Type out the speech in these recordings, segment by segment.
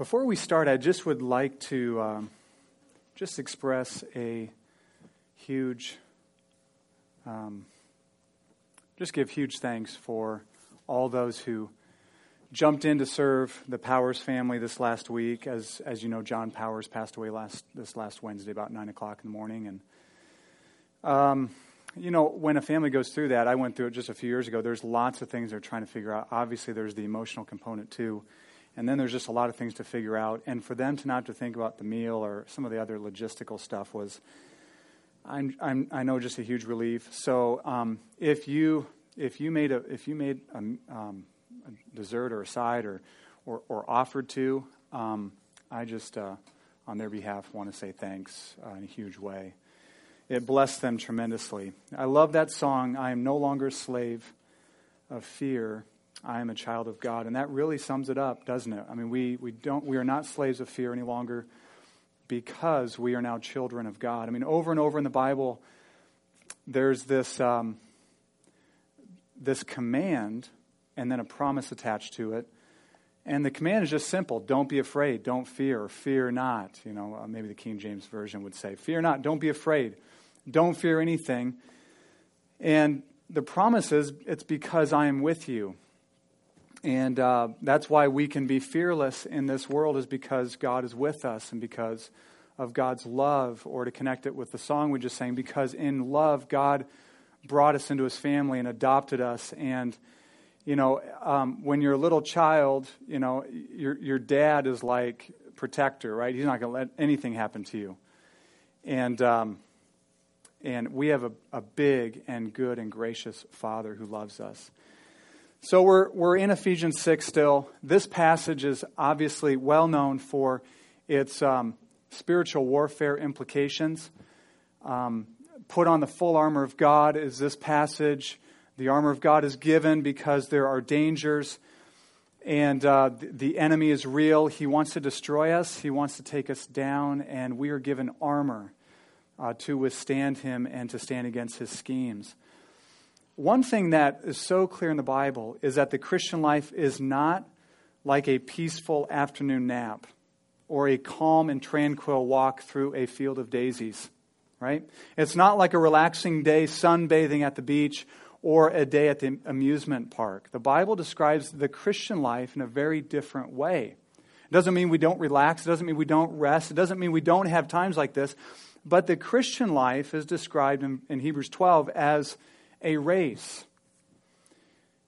Before we start, I just would like to um, just express a huge, um, just give huge thanks for all those who jumped in to serve the Powers family this last week. As as you know, John Powers passed away last this last Wednesday about nine o'clock in the morning, and um, you know when a family goes through that, I went through it just a few years ago. There's lots of things they're trying to figure out. Obviously, there's the emotional component too. And then there's just a lot of things to figure out. And for them to not to think about the meal or some of the other logistical stuff was, I'm, I'm, i know, just a huge relief. So um, if you if you made a if you made a, um, a dessert or a side or or, or offered to, um, I just uh, on their behalf want to say thanks uh, in a huge way. It blessed them tremendously. I love that song. I am no longer a slave of fear. I am a child of God. And that really sums it up, doesn't it? I mean, we, we, don't, we are not slaves of fear any longer because we are now children of God. I mean, over and over in the Bible, there's this, um, this command and then a promise attached to it. And the command is just simple don't be afraid, don't fear, fear not. You know, uh, maybe the King James Version would say, fear not, don't be afraid, don't fear anything. And the promise is, it's because I am with you. And uh, that's why we can be fearless in this world, is because God is with us and because of God's love, or to connect it with the song we just sang, because in love, God brought us into his family and adopted us. And, you know, um, when you're a little child, you know, your, your dad is like protector, right? He's not going to let anything happen to you. And, um, and we have a, a big and good and gracious Father who loves us. So we're, we're in Ephesians 6 still. This passage is obviously well known for its um, spiritual warfare implications. Um, put on the full armor of God is this passage. The armor of God is given because there are dangers and uh, the enemy is real. He wants to destroy us, he wants to take us down, and we are given armor uh, to withstand him and to stand against his schemes. One thing that is so clear in the Bible is that the Christian life is not like a peaceful afternoon nap or a calm and tranquil walk through a field of daisies, right? It's not like a relaxing day sunbathing at the beach or a day at the amusement park. The Bible describes the Christian life in a very different way. It doesn't mean we don't relax, it doesn't mean we don't rest, it doesn't mean we don't have times like this, but the Christian life is described in, in Hebrews 12 as a race.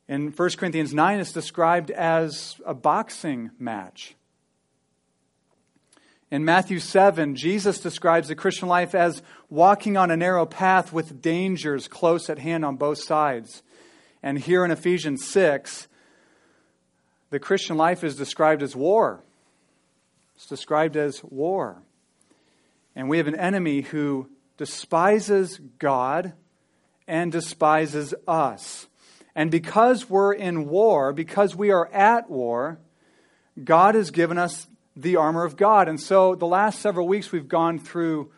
In 1 Corinthians 9, it's described as a boxing match. In Matthew 7, Jesus describes the Christian life as walking on a narrow path with dangers close at hand on both sides. And here in Ephesians 6, the Christian life is described as war. It's described as war. And we have an enemy who despises God and despises us. And because we're in war, because we are at war, God has given us the armor of God. And so the last several weeks we've gone through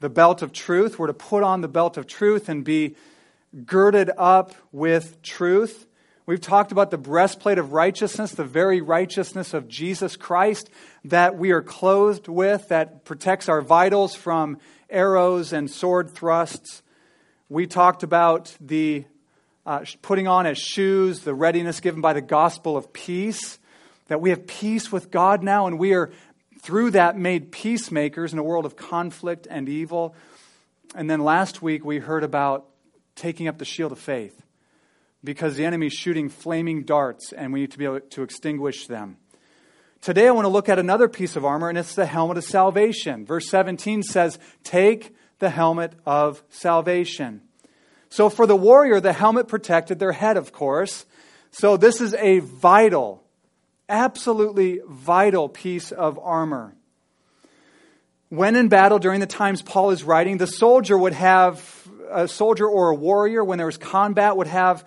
the belt of truth. We're to put on the belt of truth and be girded up with truth. We've talked about the breastplate of righteousness, the very righteousness of Jesus Christ that we are clothed with, that protects our vitals from arrows and sword thrusts. We talked about the uh, putting on as shoes the readiness given by the gospel of peace, that we have peace with God now, and we are through that made peacemakers in a world of conflict and evil. And then last week we heard about taking up the shield of faith because the enemy is shooting flaming darts and we need to be able to extinguish them. Today I want to look at another piece of armor, and it's the helmet of salvation. Verse 17 says, Take the helmet of salvation. So for the warrior, the helmet protected their head, of course. So this is a vital, absolutely vital piece of armor. When in battle, during the times Paul is writing, the soldier would have, a soldier or a warrior, when there was combat, would have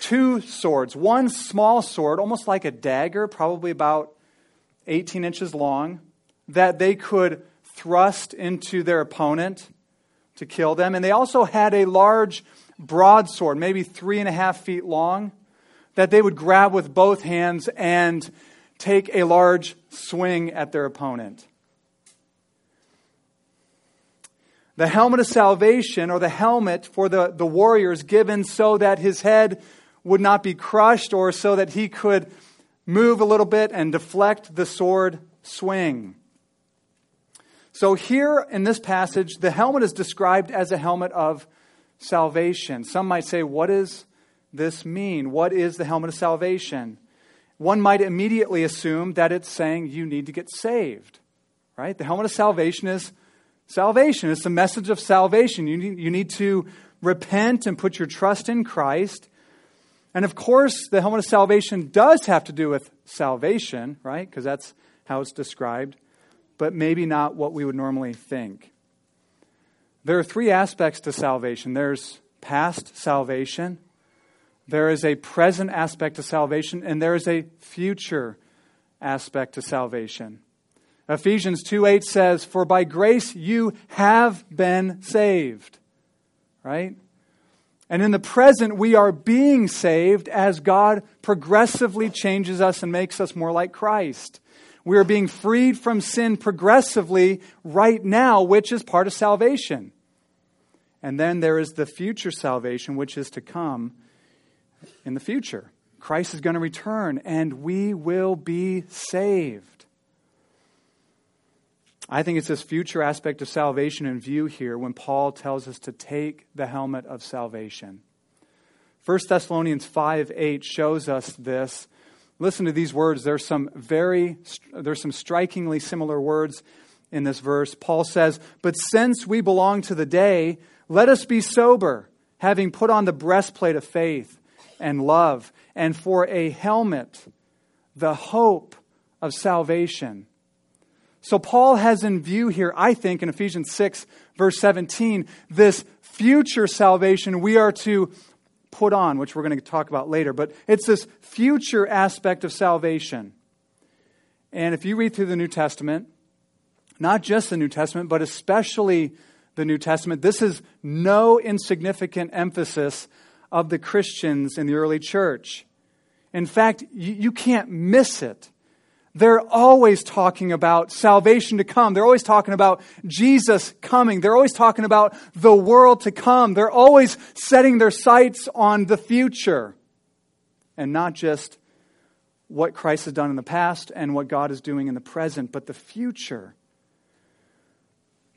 two swords. One small sword, almost like a dagger, probably about 18 inches long, that they could thrust into their opponent to kill them. And they also had a large broadsword, maybe three and a half feet long, that they would grab with both hands and take a large swing at their opponent. The helmet of salvation, or the helmet for the, the warrior, is given so that his head would not be crushed or so that he could move a little bit and deflect the sword swing. So, here in this passage, the helmet is described as a helmet of salvation. Some might say, What does this mean? What is the helmet of salvation? One might immediately assume that it's saying you need to get saved, right? The helmet of salvation is salvation. It's the message of salvation. You need, you need to repent and put your trust in Christ. And of course, the helmet of salvation does have to do with salvation, right? Because that's how it's described, but maybe not what we would normally think. There are three aspects to salvation there's past salvation, there is a present aspect to salvation, and there is a future aspect to salvation. Ephesians 2 8 says, For by grace you have been saved. Right? And in the present, we are being saved as God progressively changes us and makes us more like Christ. We are being freed from sin progressively right now, which is part of salvation. And then there is the future salvation, which is to come in the future. Christ is going to return, and we will be saved. I think it's this future aspect of salvation in view here when Paul tells us to take the helmet of salvation. 1 Thessalonians 5 8 shows us this. Listen to these words. There's some very there's some strikingly similar words in this verse. Paul says, But since we belong to the day, let us be sober, having put on the breastplate of faith and love, and for a helmet, the hope of salvation. So, Paul has in view here, I think, in Ephesians 6, verse 17, this future salvation we are to put on, which we're going to talk about later. But it's this future aspect of salvation. And if you read through the New Testament, not just the New Testament, but especially the New Testament, this is no insignificant emphasis of the Christians in the early church. In fact, you, you can't miss it they're always talking about salvation to come. They're always talking about Jesus coming. They're always talking about the world to come. They're always setting their sights on the future and not just what Christ has done in the past and what God is doing in the present, but the future.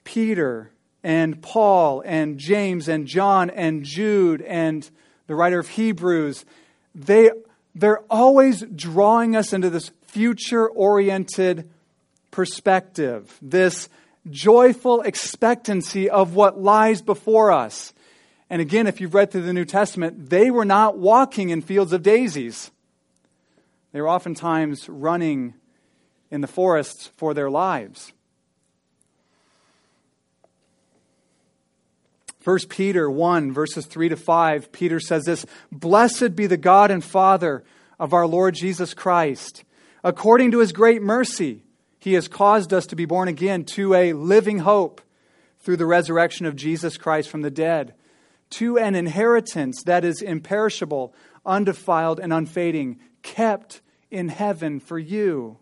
Peter and Paul and James and John and Jude and the writer of Hebrews, they, they're always drawing us into this future oriented perspective, this joyful expectancy of what lies before us. And again, if you've read through the New Testament, they were not walking in fields of daisies. They were oftentimes running in the forests for their lives. 1 Peter 1, verses 3 to 5, Peter says this Blessed be the God and Father of our Lord Jesus Christ According to his great mercy, he has caused us to be born again to a living hope through the resurrection of Jesus Christ from the dead, to an inheritance that is imperishable, undefiled, and unfading, kept in heaven for you.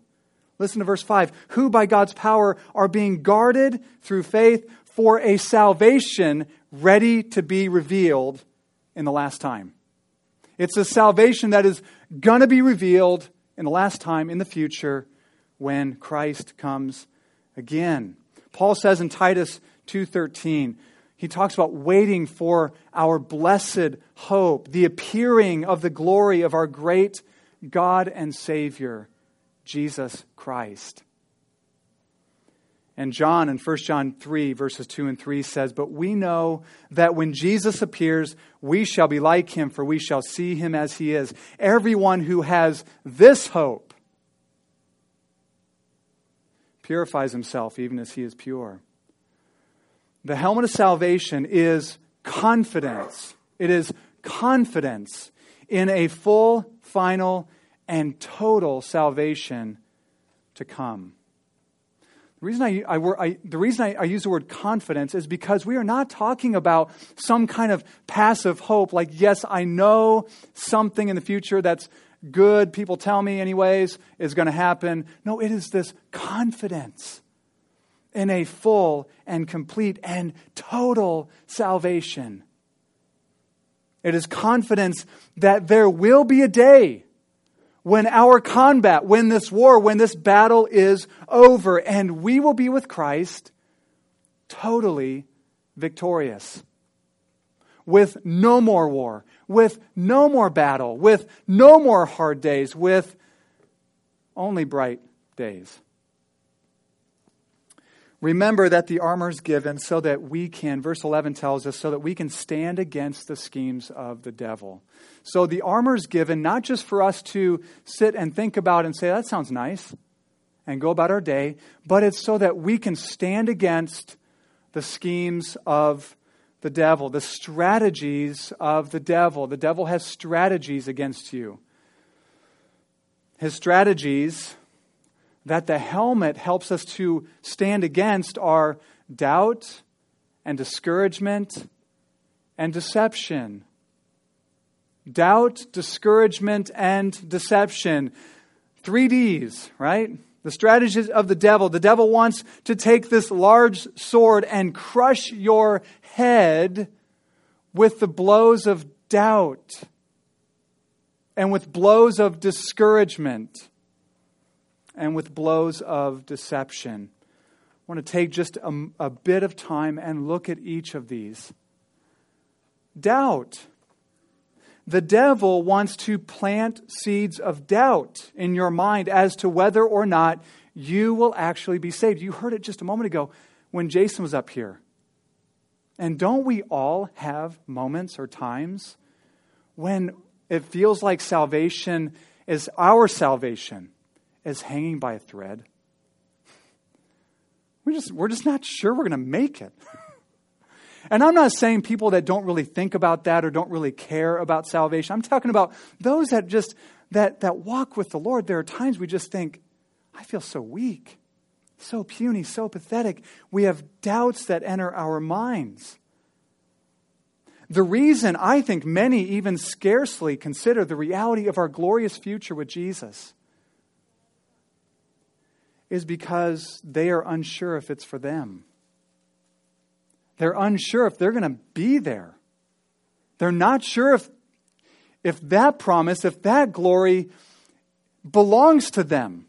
Listen to verse 5 who by God's power are being guarded through faith for a salvation ready to be revealed in the last time. It's a salvation that is going to be revealed in the last time in the future when Christ comes again. Paul says in Titus 2:13, he talks about waiting for our blessed hope, the appearing of the glory of our great God and Savior, Jesus Christ. And John in 1 John 3, verses 2 and 3 says, But we know that when Jesus appears, we shall be like him, for we shall see him as he is. Everyone who has this hope purifies himself even as he is pure. The helmet of salvation is confidence. It is confidence in a full, final, and total salvation to come. The reason I, I, I the reason I, I use the word confidence is because we are not talking about some kind of passive hope, like, yes, I know something in the future that's good, people tell me, anyways, is going to happen. No, it is this confidence in a full and complete and total salvation. It is confidence that there will be a day when our combat, when this war, when this battle is over, and we will be with Christ totally victorious. With no more war, with no more battle, with no more hard days, with only bright days. Remember that the armor is given so that we can, verse 11 tells us, so that we can stand against the schemes of the devil. So the armor is given not just for us to sit and think about and say, that sounds nice, and go about our day, but it's so that we can stand against the schemes of the devil, the strategies of the devil. The devil has strategies against you. His strategies that the helmet helps us to stand against our doubt and discouragement and deception. Doubt, discouragement, and deception. Three D's, right? The strategies of the devil. The devil wants to take this large sword and crush your head with the blows of doubt and with blows of discouragement and with blows of deception. I want to take just a, a bit of time and look at each of these. Doubt. The devil wants to plant seeds of doubt in your mind as to whether or not you will actually be saved. You heard it just a moment ago when Jason was up here. And don't we all have moments or times when it feels like salvation is our salvation? Is hanging by a thread. We just, we're just not sure we're going to make it. and I'm not saying people that don't really think about that or don't really care about salvation. I'm talking about those that just that that walk with the Lord. There are times we just think, I feel so weak, so puny, so pathetic. We have doubts that enter our minds. The reason I think many even scarcely consider the reality of our glorious future with Jesus is because they are unsure if it's for them. They're unsure if they're going to be there. They're not sure if, if that promise, if that glory belongs to them.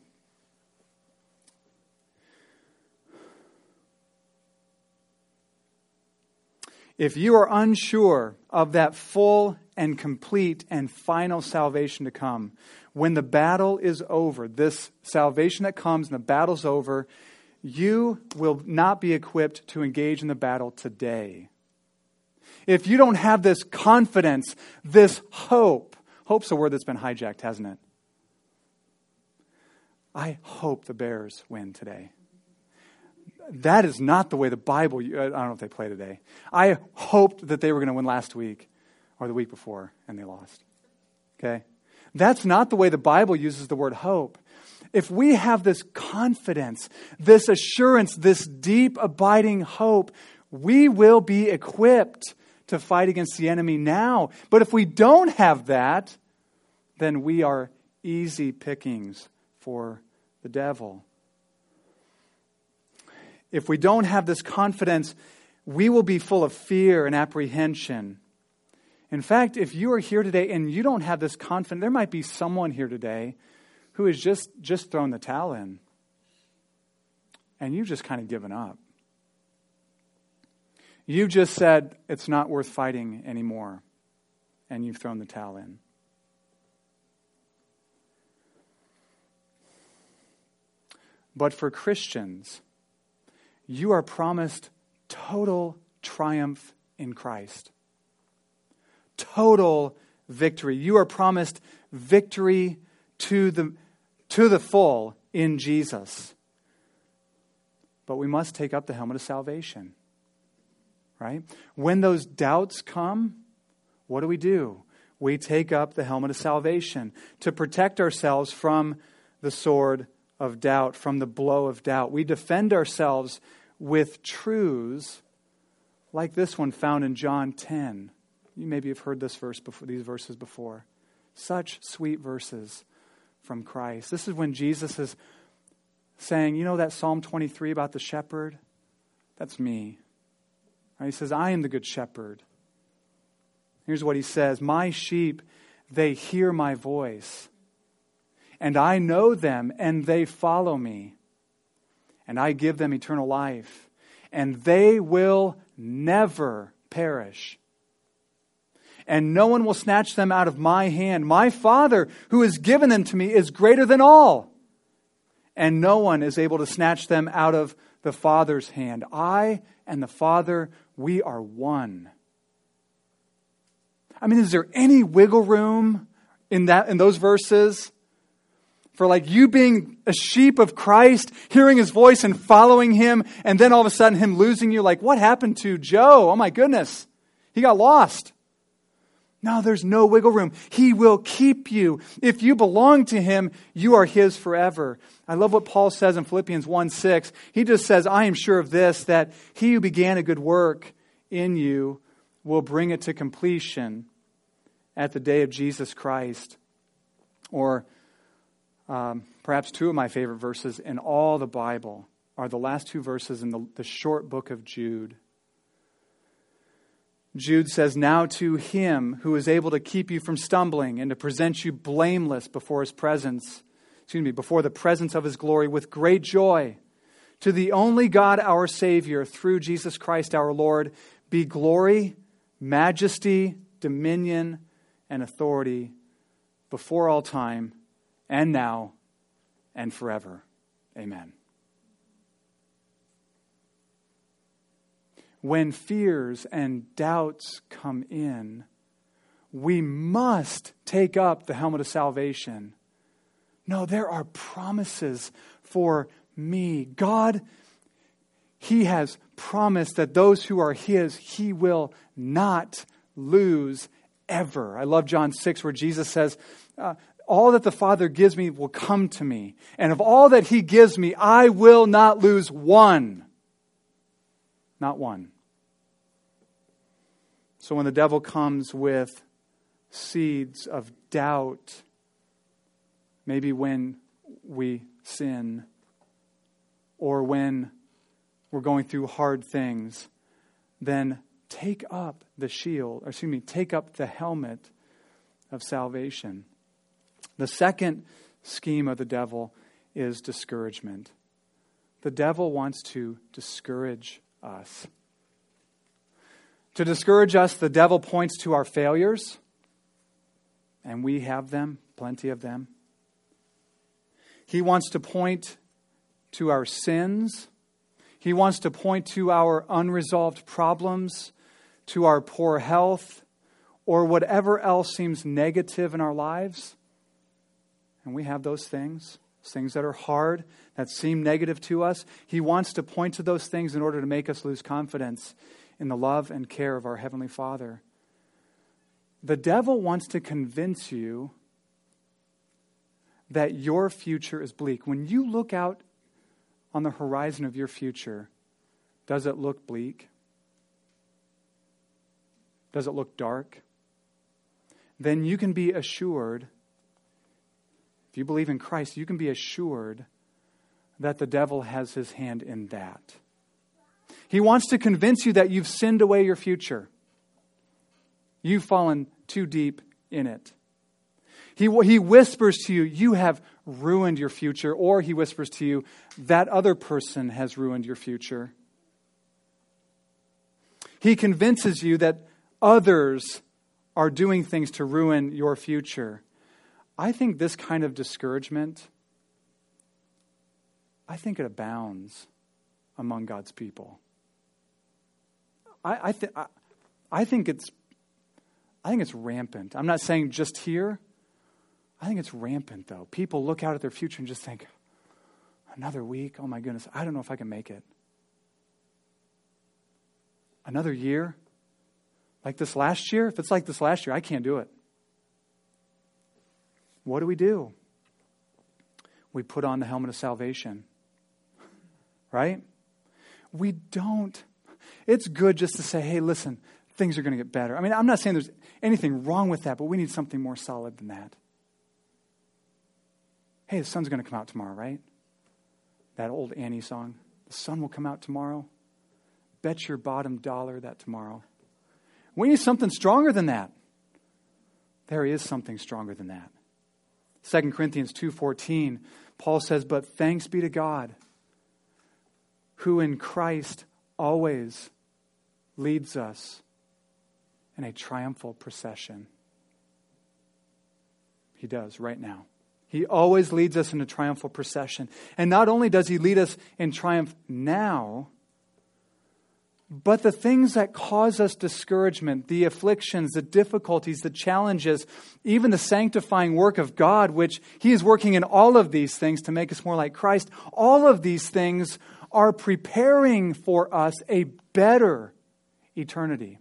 If you are unsure of that full and complete and final salvation to come, when the battle is over, this salvation that comes and the battle's over, you will not be equipped to engage in the battle today. If you don't have this confidence, this hope, hope's a word that's been hijacked, hasn't it? I hope the Bears win today. That is not the way the Bible, uh, I don't know if they play today. I hoped that they were going to win last week or the week before, and they lost. Okay? That's not the way the Bible uses the word hope. If we have this confidence, this assurance, this deep, abiding hope, we will be equipped to fight against the enemy now. But if we don't have that, then we are easy pickings for the devil. If we don't have this confidence, we will be full of fear and apprehension. In fact, if you are here today and you don't have this confidence, there might be someone here today who has just, just thrown the towel in and you've just kind of given up. You've just said it's not worth fighting anymore and you've thrown the towel in. But for Christians, you are promised total triumph in Christ total victory. You are promised victory to the, to the full in Jesus. But we must take up the helmet of salvation. Right? When those doubts come, what do we do? We take up the helmet of salvation to protect ourselves from the sword of doubt, from the blow of doubt. We defend ourselves with truths like this one found in John 10. You maybe have heard this verse before, these verses before. Such sweet verses from Christ. This is when Jesus is saying, You know that Psalm 23 about the shepherd? That's me. Right? He says, I am the good shepherd. Here's what he says My sheep, they hear my voice, and I know them, and they follow me. And I give them eternal life, and they will never perish and no one will snatch them out of my hand. My Father, who has given them to me, is greater than all, and no one is able to snatch them out of the Father's hand. I and the Father, we are one. I mean, is there any wiggle room in that in those verses? For like you being a sheep of Christ, hearing his voice and following him, and then all of a sudden him losing you, like what happened to Joe? Oh my goodness. He got lost. No, there's no wiggle room. He will keep you. If you belong to Him, you are His forever. I love what Paul says in Philippians 1 6. He just says, I am sure of this, that He who began a good work in you will bring it to completion at the day of Jesus Christ. Or um, perhaps two of my favorite verses in all the Bible are the last two verses in the, the short book of Jude. Jude says, Now to him who is able to keep you from stumbling and to present you blameless before his presence, excuse me, before the presence of his glory with great joy. To the only God, our Savior, through Jesus Christ our Lord, be glory, majesty, dominion, and authority before all time, and now, and forever. Amen. When fears and doubts come in, we must take up the helmet of salvation. No, there are promises for me. God, He has promised that those who are His, He will not lose ever. I love John 6, where Jesus says, uh, All that the Father gives me will come to me, and of all that He gives me, I will not lose one. Not one. So when the devil comes with seeds of doubt, maybe when we sin, or when we're going through hard things, then take up the shield, or excuse me, take up the helmet of salvation. The second scheme of the devil is discouragement. The devil wants to discourage us. To discourage us, the devil points to our failures, and we have them, plenty of them. He wants to point to our sins. He wants to point to our unresolved problems, to our poor health, or whatever else seems negative in our lives. And we have those things things that are hard, that seem negative to us. He wants to point to those things in order to make us lose confidence in the love and care of our Heavenly Father. The devil wants to convince you that your future is bleak. When you look out on the horizon of your future, does it look bleak? Does it look dark? Then you can be assured if you believe in Christ, you can be assured that the devil has his hand in that. He wants to convince you that you've sinned away your future. You've fallen too deep in it. He, he whispers to you, You have ruined your future. Or he whispers to you, That other person has ruined your future. He convinces you that others are doing things to ruin your future. I think this kind of discouragement, I think it abounds among God's people. I, I, th- I, I think it's I think it's rampant. I'm not saying just here. I think it's rampant though. People look out at their future and just think, another week, oh my goodness, I don't know if I can make it. Another year? Like this last year? If it's like this last year, I can't do it. What do we do? We put on the helmet of salvation. Right? We don't. It's good just to say, hey, listen, things are going to get better. I mean, I'm not saying there's anything wrong with that, but we need something more solid than that. Hey, the sun's going to come out tomorrow, right? That old Annie song. The sun will come out tomorrow. Bet your bottom dollar that tomorrow. We need something stronger than that. There is something stronger than that. 2 Corinthians 2:14, Paul says, "But thanks be to God, who in Christ always leads us in a triumphal procession." He does right now. He always leads us in a triumphal procession. And not only does he lead us in triumph now, but the things that cause us discouragement, the afflictions, the difficulties, the challenges, even the sanctifying work of God, which He is working in all of these things to make us more like Christ, all of these things are preparing for us a better eternity.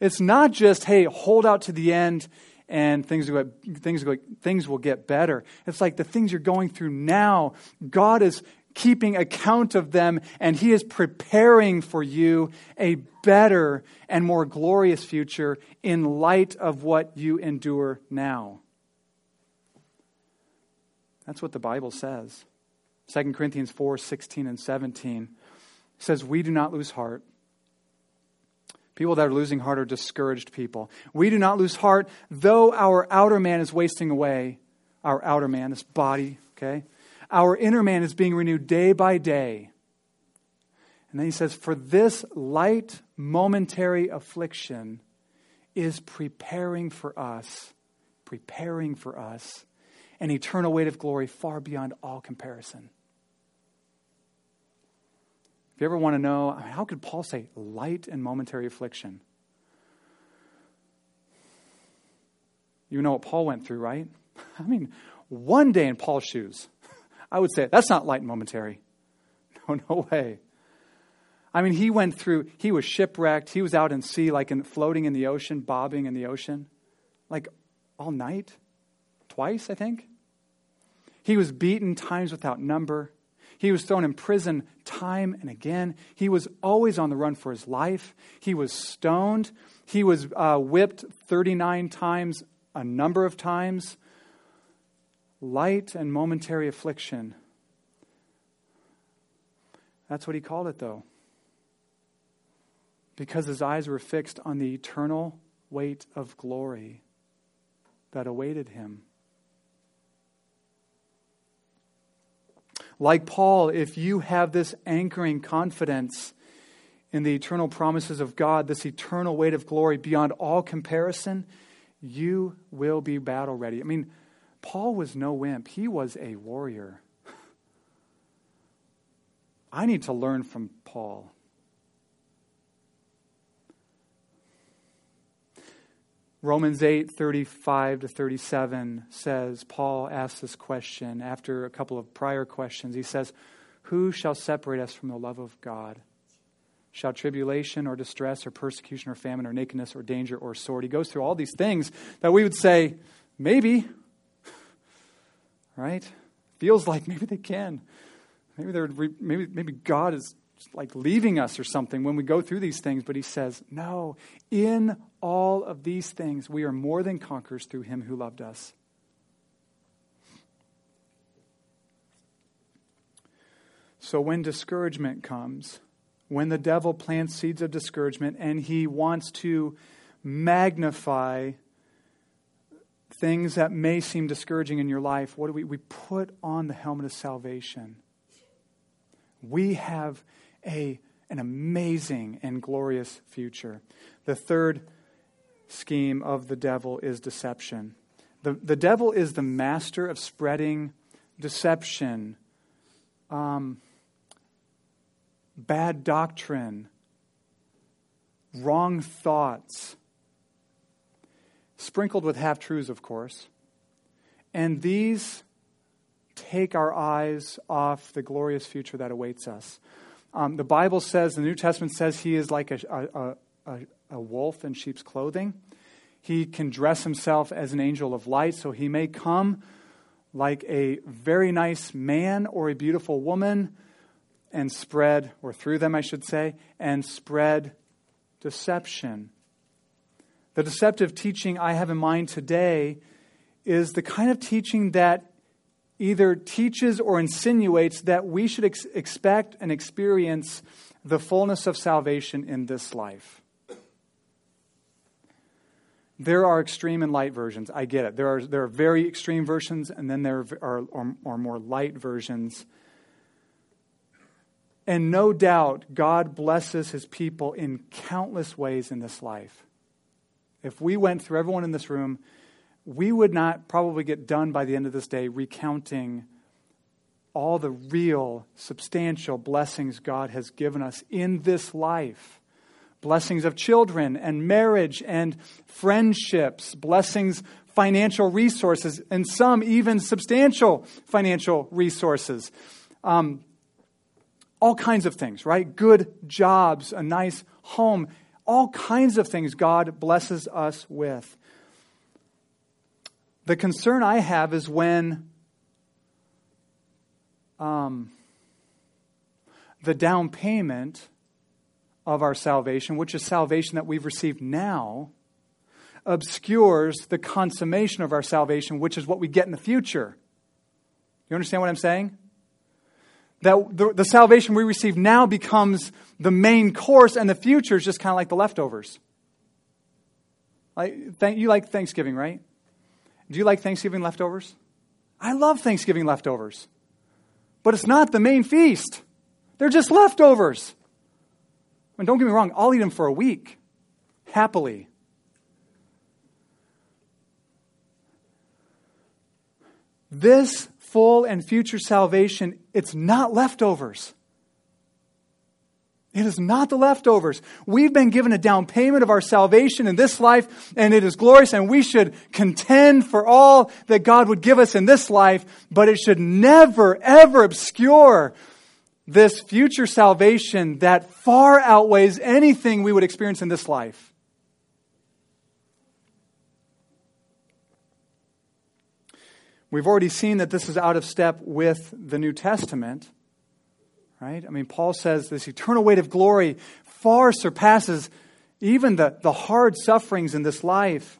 It's not just, hey, hold out to the end and things will, things, will, things will get better. It's like the things you're going through now, God is keeping account of them, and He is preparing for you a better and more glorious future in light of what you endure now. That's what the Bible says. 2 Corinthians 4 16 and 17 says, We do not lose heart. People that are losing heart are discouraged people. We do not lose heart, though our outer man is wasting away. Our outer man, this body, okay? Our inner man is being renewed day by day. And then he says, For this light momentary affliction is preparing for us, preparing for us an eternal weight of glory far beyond all comparison. If you ever want to know, how could Paul say light and momentary affliction? You know what Paul went through, right? I mean, one day in Paul's shoes. I would say that's not light and momentary. No, no way. I mean, he went through, he was shipwrecked. He was out in sea, like in, floating in the ocean, bobbing in the ocean, like all night, twice, I think. He was beaten times without number. He was thrown in prison time and again. He was always on the run for his life. He was stoned. He was uh, whipped 39 times, a number of times light and momentary affliction. That's what he called it, though. Because his eyes were fixed on the eternal weight of glory that awaited him. Like Paul, if you have this anchoring confidence in the eternal promises of God, this eternal weight of glory beyond all comparison, you will be battle ready. I mean, Paul was no wimp, he was a warrior. I need to learn from Paul. Romans 8, 35 to 37 says, Paul asks this question after a couple of prior questions. He says, Who shall separate us from the love of God? Shall tribulation or distress or persecution or famine or nakedness or danger or sword? He goes through all these things that we would say, maybe, right? Feels like maybe they can. Maybe they're maybe maybe God is like leaving us or something when we go through these things, but he says, "No, in all of these things we are more than conquerors through him who loved us." So when discouragement comes, when the devil plants seeds of discouragement and he wants to magnify things that may seem discouraging in your life, what do we? We put on the helmet of salvation. We have a, an amazing and glorious future. The third scheme of the devil is deception. The, the devil is the master of spreading deception, um, bad doctrine, wrong thoughts sprinkled with half truths, of course. And these take our eyes off the glorious future that awaits us. Um, the Bible says, the New Testament says, he is like a, a, a, a wolf in sheep's clothing. He can dress himself as an angel of light, so he may come like a very nice man or a beautiful woman, and spread, or through them, I should say, and spread deception. The deceptive teaching I have in mind today is the kind of teaching that either teaches or insinuates that we should ex- expect and experience the fullness of salvation in this life. There are extreme and light versions. I get it. There are, there are very extreme versions, and then there are, are, are more light versions. And no doubt, God blesses his people in countless ways in this life. If we went through everyone in this room, we would not probably get done by the end of this day recounting all the real, substantial blessings God has given us in this life blessings of children and marriage and friendships, blessings, financial resources, and some even substantial financial resources. Um, all kinds of things, right? Good jobs, a nice home, all kinds of things God blesses us with. The concern I have is when um, the down payment of our salvation, which is salvation that we've received now, obscures the consummation of our salvation, which is what we get in the future. You understand what I'm saying? That the, the salvation we receive now becomes the main course, and the future is just kind of like the leftovers. Like, thank, you like Thanksgiving, right? Do you like Thanksgiving leftovers? I love Thanksgiving leftovers. But it's not the main feast. They're just leftovers. And don't get me wrong, I'll eat them for a week, happily. This full and future salvation, it's not leftovers. It is not the leftovers. We've been given a down payment of our salvation in this life, and it is glorious, and we should contend for all that God would give us in this life, but it should never, ever obscure this future salvation that far outweighs anything we would experience in this life. We've already seen that this is out of step with the New Testament, right? I mean, Paul says this eternal weight of glory far surpasses even the, the hard sufferings in this life.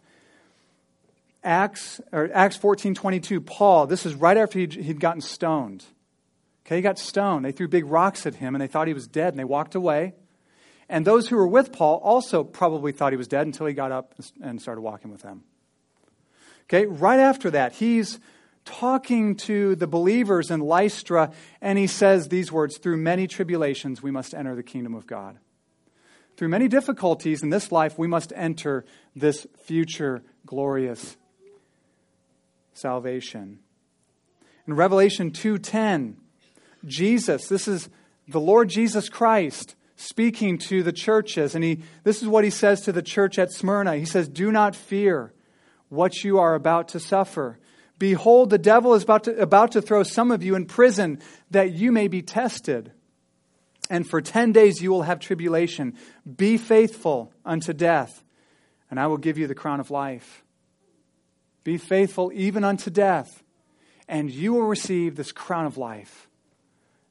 Acts, or Acts 14 22, Paul, this is right after he'd, he'd gotten stoned. Okay, he got stoned. They threw big rocks at him and they thought he was dead and they walked away. And those who were with Paul also probably thought he was dead until he got up and started walking with them. Okay, right after that, he's talking to the believers in Lystra and he says these words Through many tribulations, we must enter the kingdom of God. Through many difficulties in this life, we must enter this future glorious salvation. In Revelation 2:10, Jesus, this is the Lord Jesus Christ speaking to the churches. And he, this is what he says to the church at Smyrna. He says, Do not fear what you are about to suffer. Behold, the devil is about to, about to throw some of you in prison that you may be tested. And for 10 days you will have tribulation. Be faithful unto death, and I will give you the crown of life. Be faithful even unto death, and you will receive this crown of life.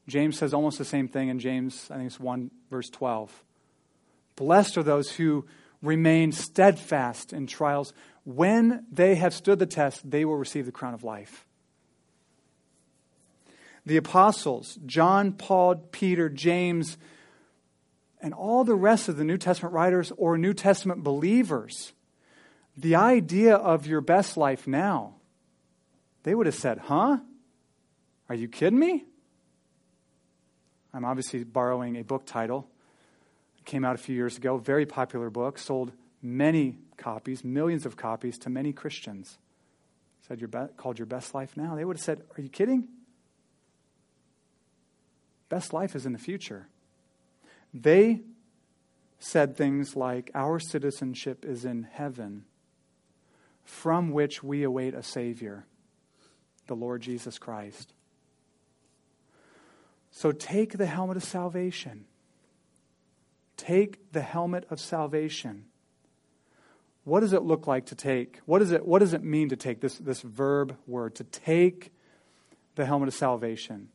James says almost the same thing in James, I think it's 1 verse 12. Blessed are those who remain steadfast in trials. When they have stood the test, they will receive the crown of life. The apostles, John, Paul, Peter, James, and all the rest of the New Testament writers or New Testament believers, the idea of your best life now, they would have said, Huh? Are you kidding me? I'm obviously borrowing a book title. It came out a few years ago, very popular book, sold many copies, millions of copies to many Christians. Said your be- called your best life now. They would have said, "Are you kidding? Best life is in the future." They said things like, "Our citizenship is in heaven, from which we await a savior, the Lord Jesus Christ." So take the helmet of salvation. Take the helmet of salvation. What does it look like to take? What, is it, what does it mean to take this, this verb word, to take the helmet of salvation?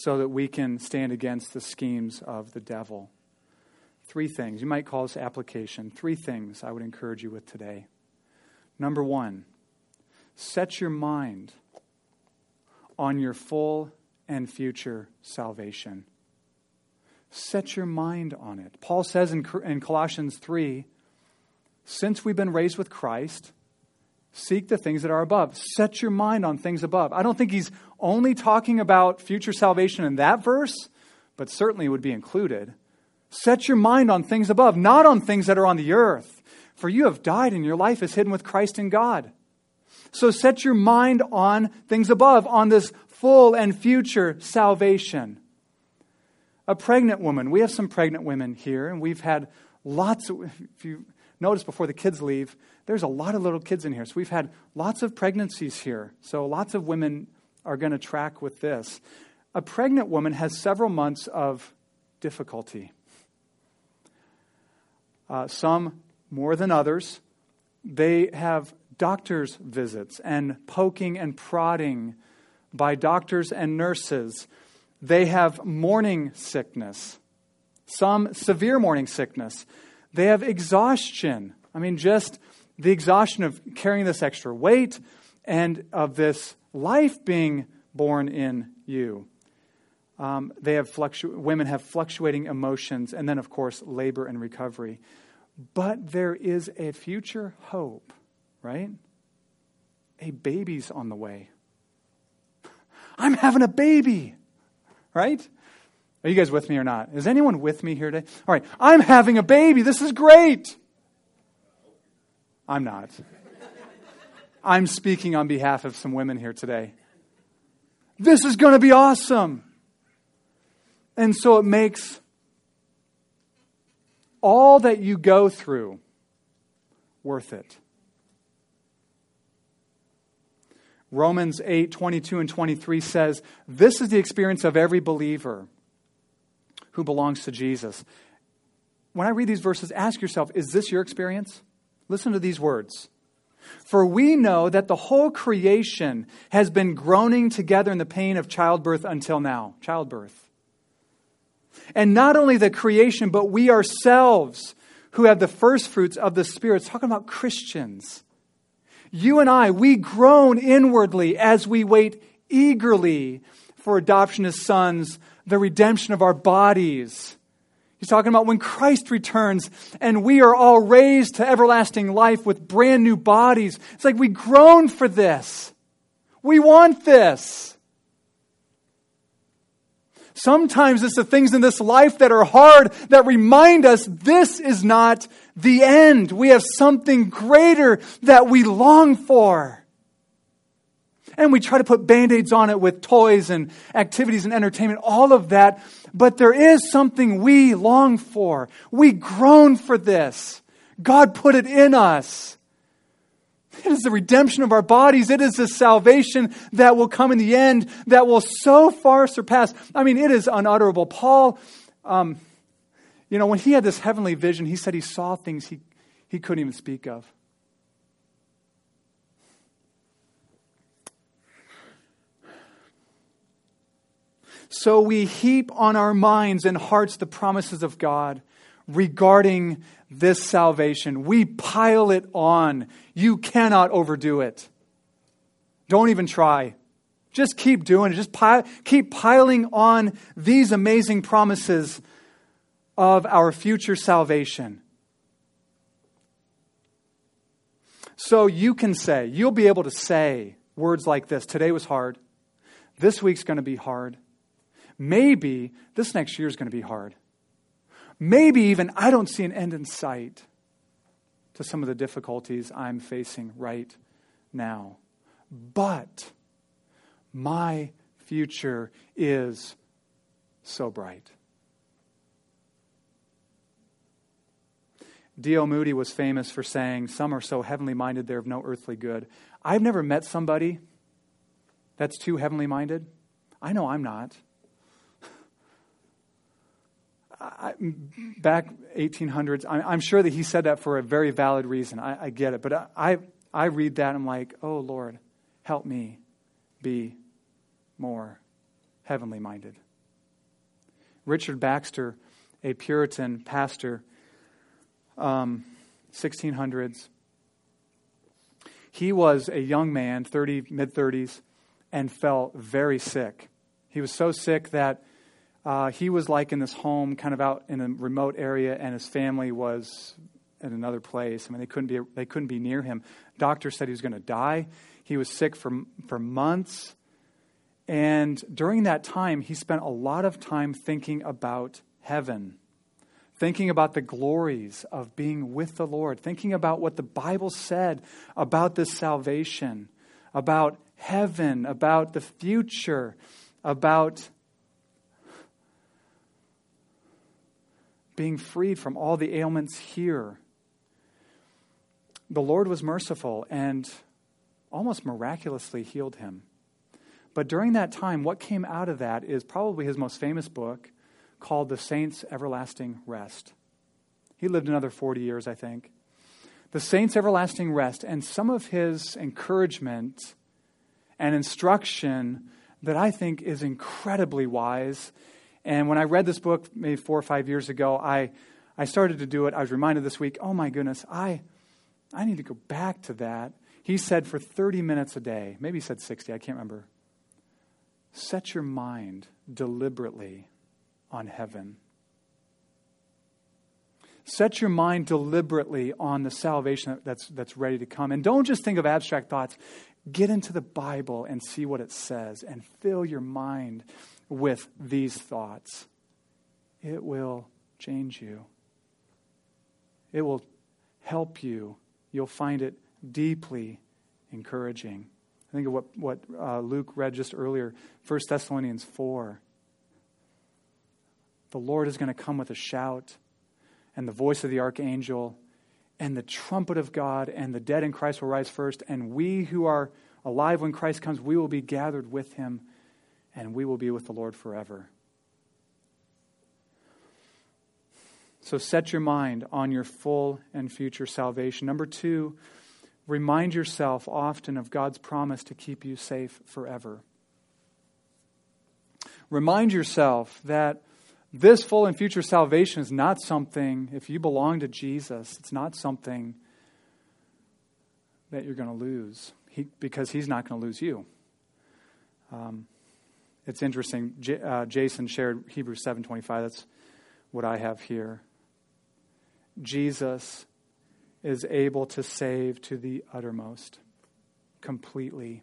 so that we can stand against the schemes of the devil. Three things. You might call this application. Three things I would encourage you with today. Number one, set your mind on your full and future salvation. Set your mind on it. Paul says in, in Colossians 3 since we've been raised with Christ, seek the things that are above. Set your mind on things above. I don't think he's only talking about future salvation in that verse, but certainly would be included. Set your mind on things above, not on things that are on the earth. For you have died and your life is hidden with Christ in God. So set your mind on things above, on this full and future salvation. A pregnant woman, we have some pregnant women here, and we've had lots of, if you notice before the kids leave, there's a lot of little kids in here. So we've had lots of pregnancies here. So lots of women are going to track with this. A pregnant woman has several months of difficulty. Uh, some more than others. They have doctor's visits and poking and prodding by doctors and nurses. They have morning sickness, some severe morning sickness. They have exhaustion. I mean, just the exhaustion of carrying this extra weight and of this life being born in you. Um, they have fluctu- women have fluctuating emotions, and then, of course, labor and recovery. But there is a future hope, right? A baby's on the way. I'm having a baby, right? Are you guys with me or not? Is anyone with me here today? All right, I'm having a baby. This is great. I'm not. I'm speaking on behalf of some women here today. This is going to be awesome. And so it makes all that you go through worth it. Romans 8, 22 and 23 says, This is the experience of every believer who belongs to Jesus. When I read these verses, ask yourself, is this your experience? Listen to these words. For we know that the whole creation has been groaning together in the pain of childbirth until now. Childbirth. And not only the creation, but we ourselves who have the first fruits of the Spirit. It's talking about Christians. You and I, we groan inwardly as we wait eagerly for adoption as sons, the redemption of our bodies. He's talking about when Christ returns and we are all raised to everlasting life with brand new bodies. It's like we groan for this. We want this. Sometimes it's the things in this life that are hard that remind us this is not the end. We have something greater that we long for. And we try to put band aids on it with toys and activities and entertainment, all of that. But there is something we long for. We groan for this. God put it in us. It is the redemption of our bodies. It is the salvation that will come in the end that will so far surpass. I mean, it is unutterable. Paul, um, you know, when he had this heavenly vision, he said he saw things he, he couldn't even speak of. So we heap on our minds and hearts the promises of God regarding this salvation. We pile it on. You cannot overdo it. Don't even try. Just keep doing it. Just pile, keep piling on these amazing promises of our future salvation. So you can say, you'll be able to say words like this Today was hard. This week's going to be hard. Maybe this next year is going to be hard. Maybe even I don't see an end in sight to some of the difficulties I'm facing right now. But my future is so bright. D.L. Moody was famous for saying, Some are so heavenly minded they're of no earthly good. I've never met somebody that's too heavenly minded. I know I'm not. I, back 1800s, I, am sure that he said that for a very valid reason. I, I get it. But I, I read that and I'm like, oh, Lord, help me be more heavenly minded. Richard Baxter, a Puritan pastor, um, 1600s. He was a young man, 30, mid 30s, and fell very sick. He was so sick that uh, he was like in this home, kind of out in a remote area, and his family was in another place. I mean, they couldn't be they couldn't be near him. Doctor said he was going to die. He was sick for for months, and during that time, he spent a lot of time thinking about heaven, thinking about the glories of being with the Lord, thinking about what the Bible said about this salvation, about heaven, about the future, about being freed from all the ailments here. The Lord was merciful and almost miraculously healed him. But during that time, what came out of that is probably his most famous book called The Saints' Everlasting Rest. He lived another 40 years, I think. The Saints' Everlasting Rest, and some of his encouragement and instruction that I think is incredibly wise. And when I read this book maybe four or five years ago, I, I started to do it. I was reminded this week, oh my goodness, I, I need to go back to that. He said for 30 minutes a day, maybe he said 60, I can't remember. Set your mind deliberately on heaven. Set your mind deliberately on the salvation that's, that's ready to come. And don't just think of abstract thoughts. Get into the Bible and see what it says and fill your mind with these thoughts. It will change you, it will help you. You'll find it deeply encouraging. I think of what, what uh, Luke read just earlier, 1 Thessalonians 4. The Lord is going to come with a shout, and the voice of the archangel, and the trumpet of God, and the dead in Christ will rise first, and we who are alive when Christ comes, we will be gathered with him, and we will be with the Lord forever. So set your mind on your full and future salvation. Number two, Remind yourself often of God's promise to keep you safe forever. Remind yourself that this full and future salvation is not something, if you belong to Jesus, it's not something that you're going to lose he, because he's not going to lose you. Um, it's interesting. J, uh, Jason shared Hebrews 7.25. That's what I have here. Jesus is able to save to the uttermost, completely,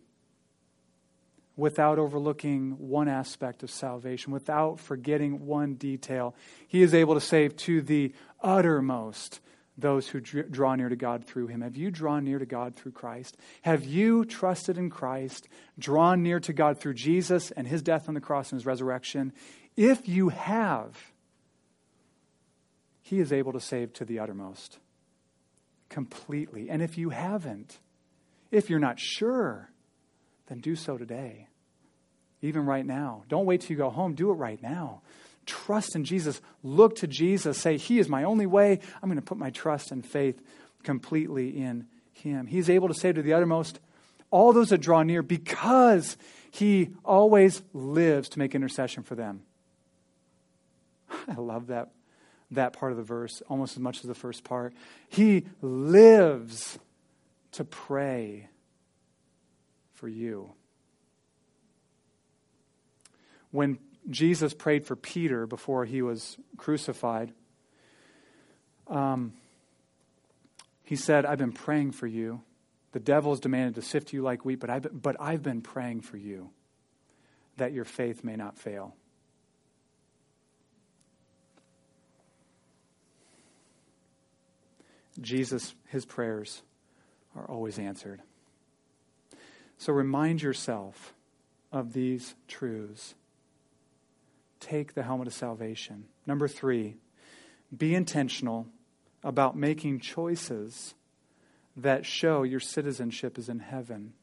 without overlooking one aspect of salvation, without forgetting one detail. He is able to save to the uttermost those who draw near to God through him. Have you drawn near to God through Christ? Have you trusted in Christ, drawn near to God through Jesus and his death on the cross and his resurrection? If you have, he is able to save to the uttermost completely. And if you haven't, if you're not sure, then do so today. Even right now. Don't wait till you go home. Do it right now. Trust in Jesus. Look to Jesus. Say, He is my only way. I'm going to put my trust and faith completely in Him. He's able to save to the uttermost all those that draw near because He always lives to make intercession for them. I love that that part of the verse almost as much as the first part. He lives to pray for you. When Jesus prayed for Peter before he was crucified, um, he said, I've been praying for you. The devil has demanded to sift you like wheat, but I've, been, but I've been praying for you that your faith may not fail. Jesus, his prayers are always answered. So remind yourself of these truths. Take the helmet of salvation. Number three, be intentional about making choices that show your citizenship is in heaven.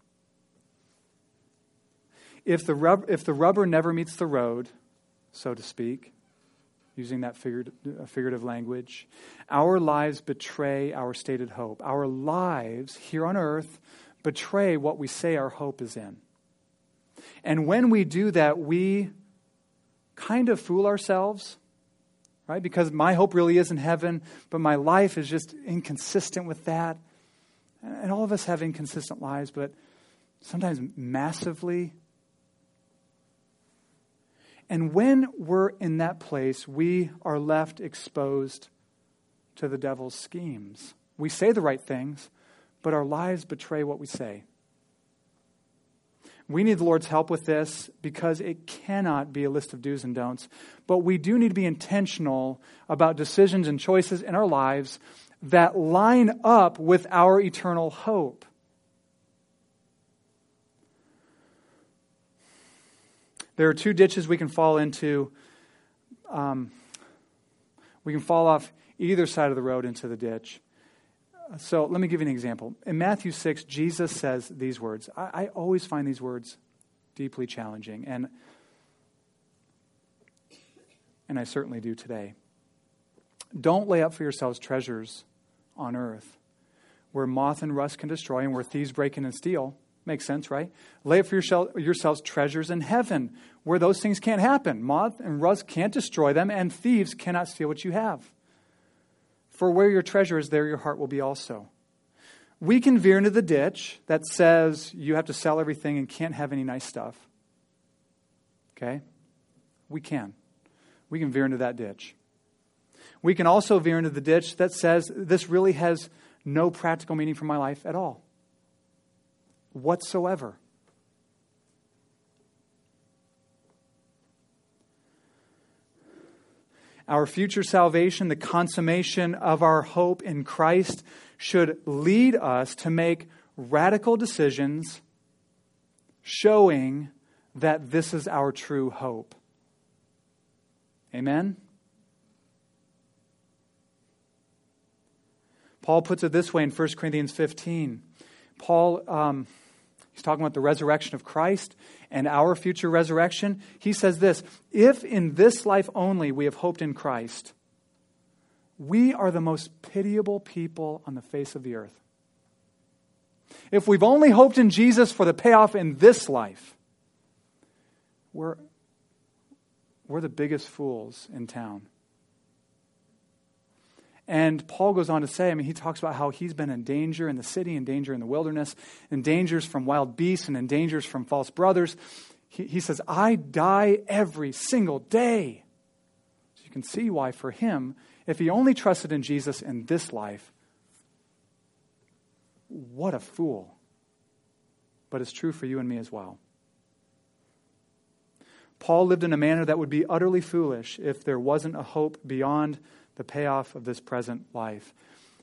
If the, rub- if the rubber never meets the road, so to speak, using that uh, figurative language. Our lives betray our stated hope. Our lives here on earth betray what we say our hope is in. And when we do that, we kind of fool ourselves, right? Because my hope really is in heaven, but my life is just inconsistent with that. And all of us have inconsistent lives, but sometimes massively. And when we're in that place, we are left exposed to the devil's schemes. We say the right things, but our lives betray what we say. We need the Lord's help with this because it cannot be a list of do's and don'ts. But we do need to be intentional about decisions and choices in our lives that line up with our eternal hope. There are two ditches we can fall into. Um, we can fall off either side of the road into the ditch. So let me give you an example. In Matthew 6, Jesus says these words. I, I always find these words deeply challenging, and, and I certainly do today. Don't lay up for yourselves treasures on earth where moth and rust can destroy and where thieves break in and steal. Makes sense, right? Lay up for yourselves treasures in heaven where those things can't happen. Moth and rust can't destroy them, and thieves cannot steal what you have. For where your treasure is, there your heart will be also. We can veer into the ditch that says you have to sell everything and can't have any nice stuff. Okay? We can. We can veer into that ditch. We can also veer into the ditch that says this really has no practical meaning for my life at all, whatsoever. Our future salvation, the consummation of our hope in Christ, should lead us to make radical decisions showing that this is our true hope. Amen? Paul puts it this way in 1 Corinthians 15. Paul, um, he's talking about the resurrection of Christ and our future resurrection, he says this If in this life only we have hoped in Christ, we are the most pitiable people on the face of the earth. If we've only hoped in Jesus for the payoff in this life, we're, we're the biggest fools in town. And Paul goes on to say, I mean, he talks about how he's been in danger in the city, in danger in the wilderness, in dangers from wild beasts, and in dangers from false brothers. He, he says, I die every single day. So you can see why, for him, if he only trusted in Jesus in this life, what a fool. But it's true for you and me as well. Paul lived in a manner that would be utterly foolish if there wasn't a hope beyond the payoff of this present life.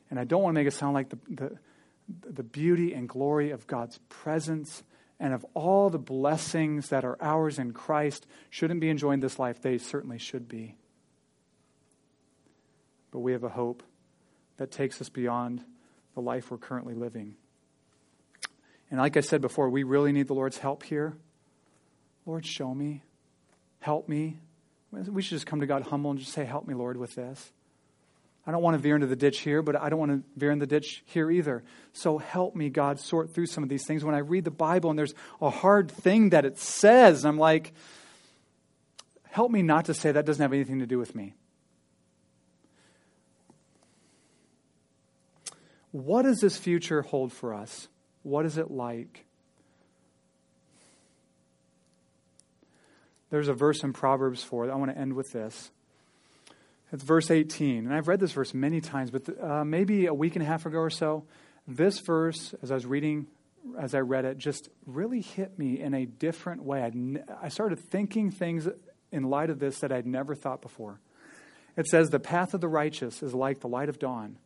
And I don't want to make it sound like the, the, the beauty and glory of God's presence and of all the blessings that are ours in Christ shouldn't be enjoying this life. They certainly should be. But we have a hope that takes us beyond the life we're currently living. And like I said before, we really need the Lord's help here. Lord, show me. Help me. We should just come to God humble and just say, Help me, Lord, with this. I don't want to veer into the ditch here, but I don't want to veer in the ditch here either. So help me, God, sort through some of these things. When I read the Bible and there's a hard thing that it says, I'm like, help me not to say that doesn't have anything to do with me. What does this future hold for us? What is it like? There's a verse in Proverbs 4. I want to end with this. It's verse 18. And I've read this verse many times, but uh, maybe a week and a half ago or so, this verse, as I was reading, as I read it, just really hit me in a different way. Ne- I started thinking things in light of this that I'd never thought before. It says, The path of the righteous is like the light of dawn,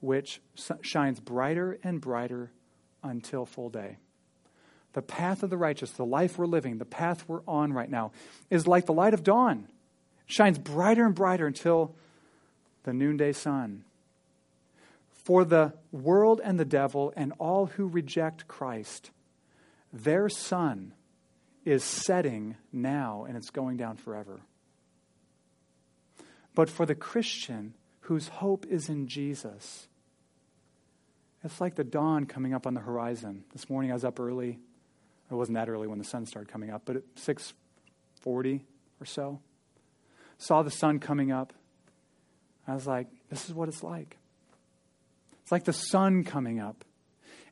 which shines brighter and brighter until full day. The path of the righteous, the life we're living, the path we're on right now, is like the light of dawn shines brighter and brighter until the noonday sun. For the world and the devil and all who reject Christ, their sun is setting now and it's going down forever. But for the Christian whose hope is in Jesus, it's like the dawn coming up on the horizon. This morning I was up early. It wasn't that early when the sun started coming up, but at 6:40 or so, saw the sun coming up. I was like, this is what it's like. It's like the sun coming up.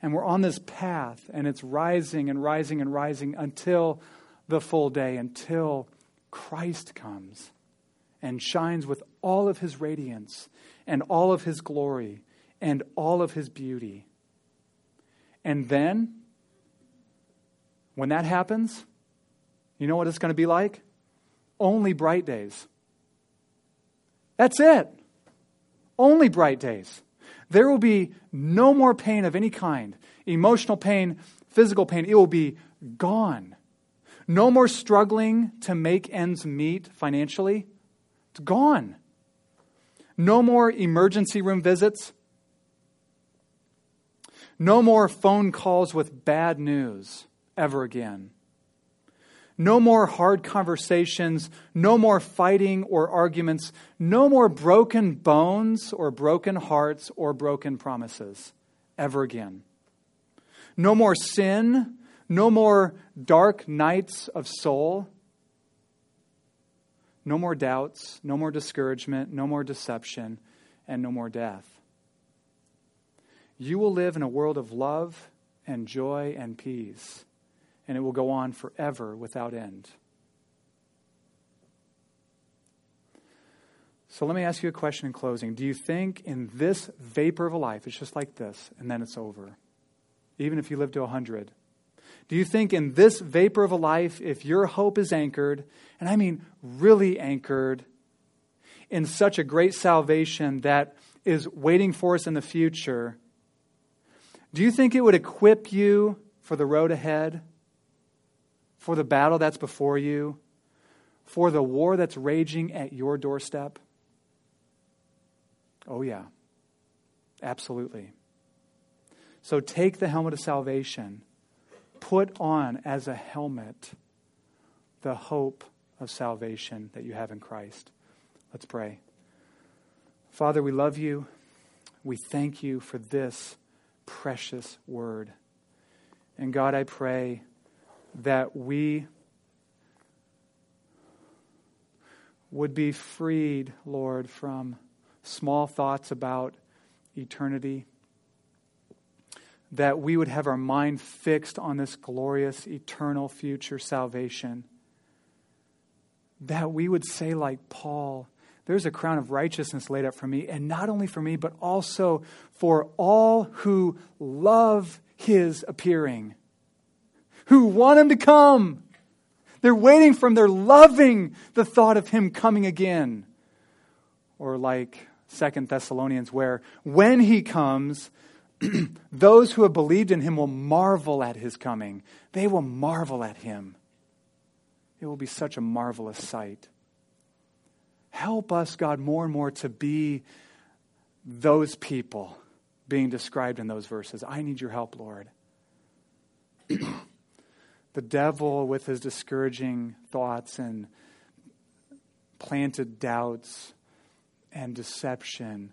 And we're on this path, and it's rising and rising and rising until the full day, until Christ comes and shines with all of his radiance and all of his glory and all of his beauty. And then, when that happens, you know what it's going to be like? Only bright days. That's it. Only bright days. There will be no more pain of any kind emotional pain, physical pain. It will be gone. No more struggling to make ends meet financially. It's gone. No more emergency room visits. No more phone calls with bad news ever again. No more hard conversations. No more fighting or arguments. No more broken bones or broken hearts or broken promises ever again. No more sin. No more dark nights of soul. No more doubts. No more discouragement. No more deception. And no more death. You will live in a world of love and joy and peace and it will go on forever without end. So let me ask you a question in closing. Do you think in this vapor of a life, it's just like this, and then it's over? Even if you live to 100. Do you think in this vapor of a life, if your hope is anchored, and I mean really anchored, in such a great salvation that is waiting for us in the future, do you think it would equip you for the road ahead? For the battle that's before you, for the war that's raging at your doorstep? Oh, yeah. Absolutely. So take the helmet of salvation, put on as a helmet the hope of salvation that you have in Christ. Let's pray. Father, we love you. We thank you for this precious word. And God, I pray that we would be freed, Lord, from small thoughts about eternity. That we would have our mind fixed on this glorious, eternal future salvation. That we would say, like Paul, there's a crown of righteousness laid up for me, and not only for me, but also for all who love his appearing who want him to come. They're waiting for him. They're loving the thought of him coming again. Or like Second Thessalonians, where when he comes, those who have believed in him will marvel at his coming. They will marvel at him. It will be such a marvelous sight. Help us, God, more and more to be those people being described in those verses. I need your help, Lord. the devil, with his discouraging thoughts and planted doubts and deception,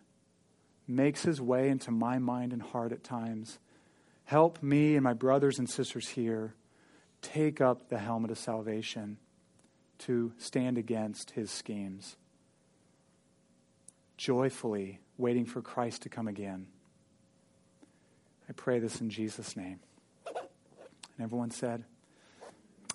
makes his way into my mind and heart at times. Help me and my brothers and sisters here take up the helmet of salvation to stand against his schemes. Joyfully waiting for Christ to come again. I pray this in Jesus' name. And everyone said,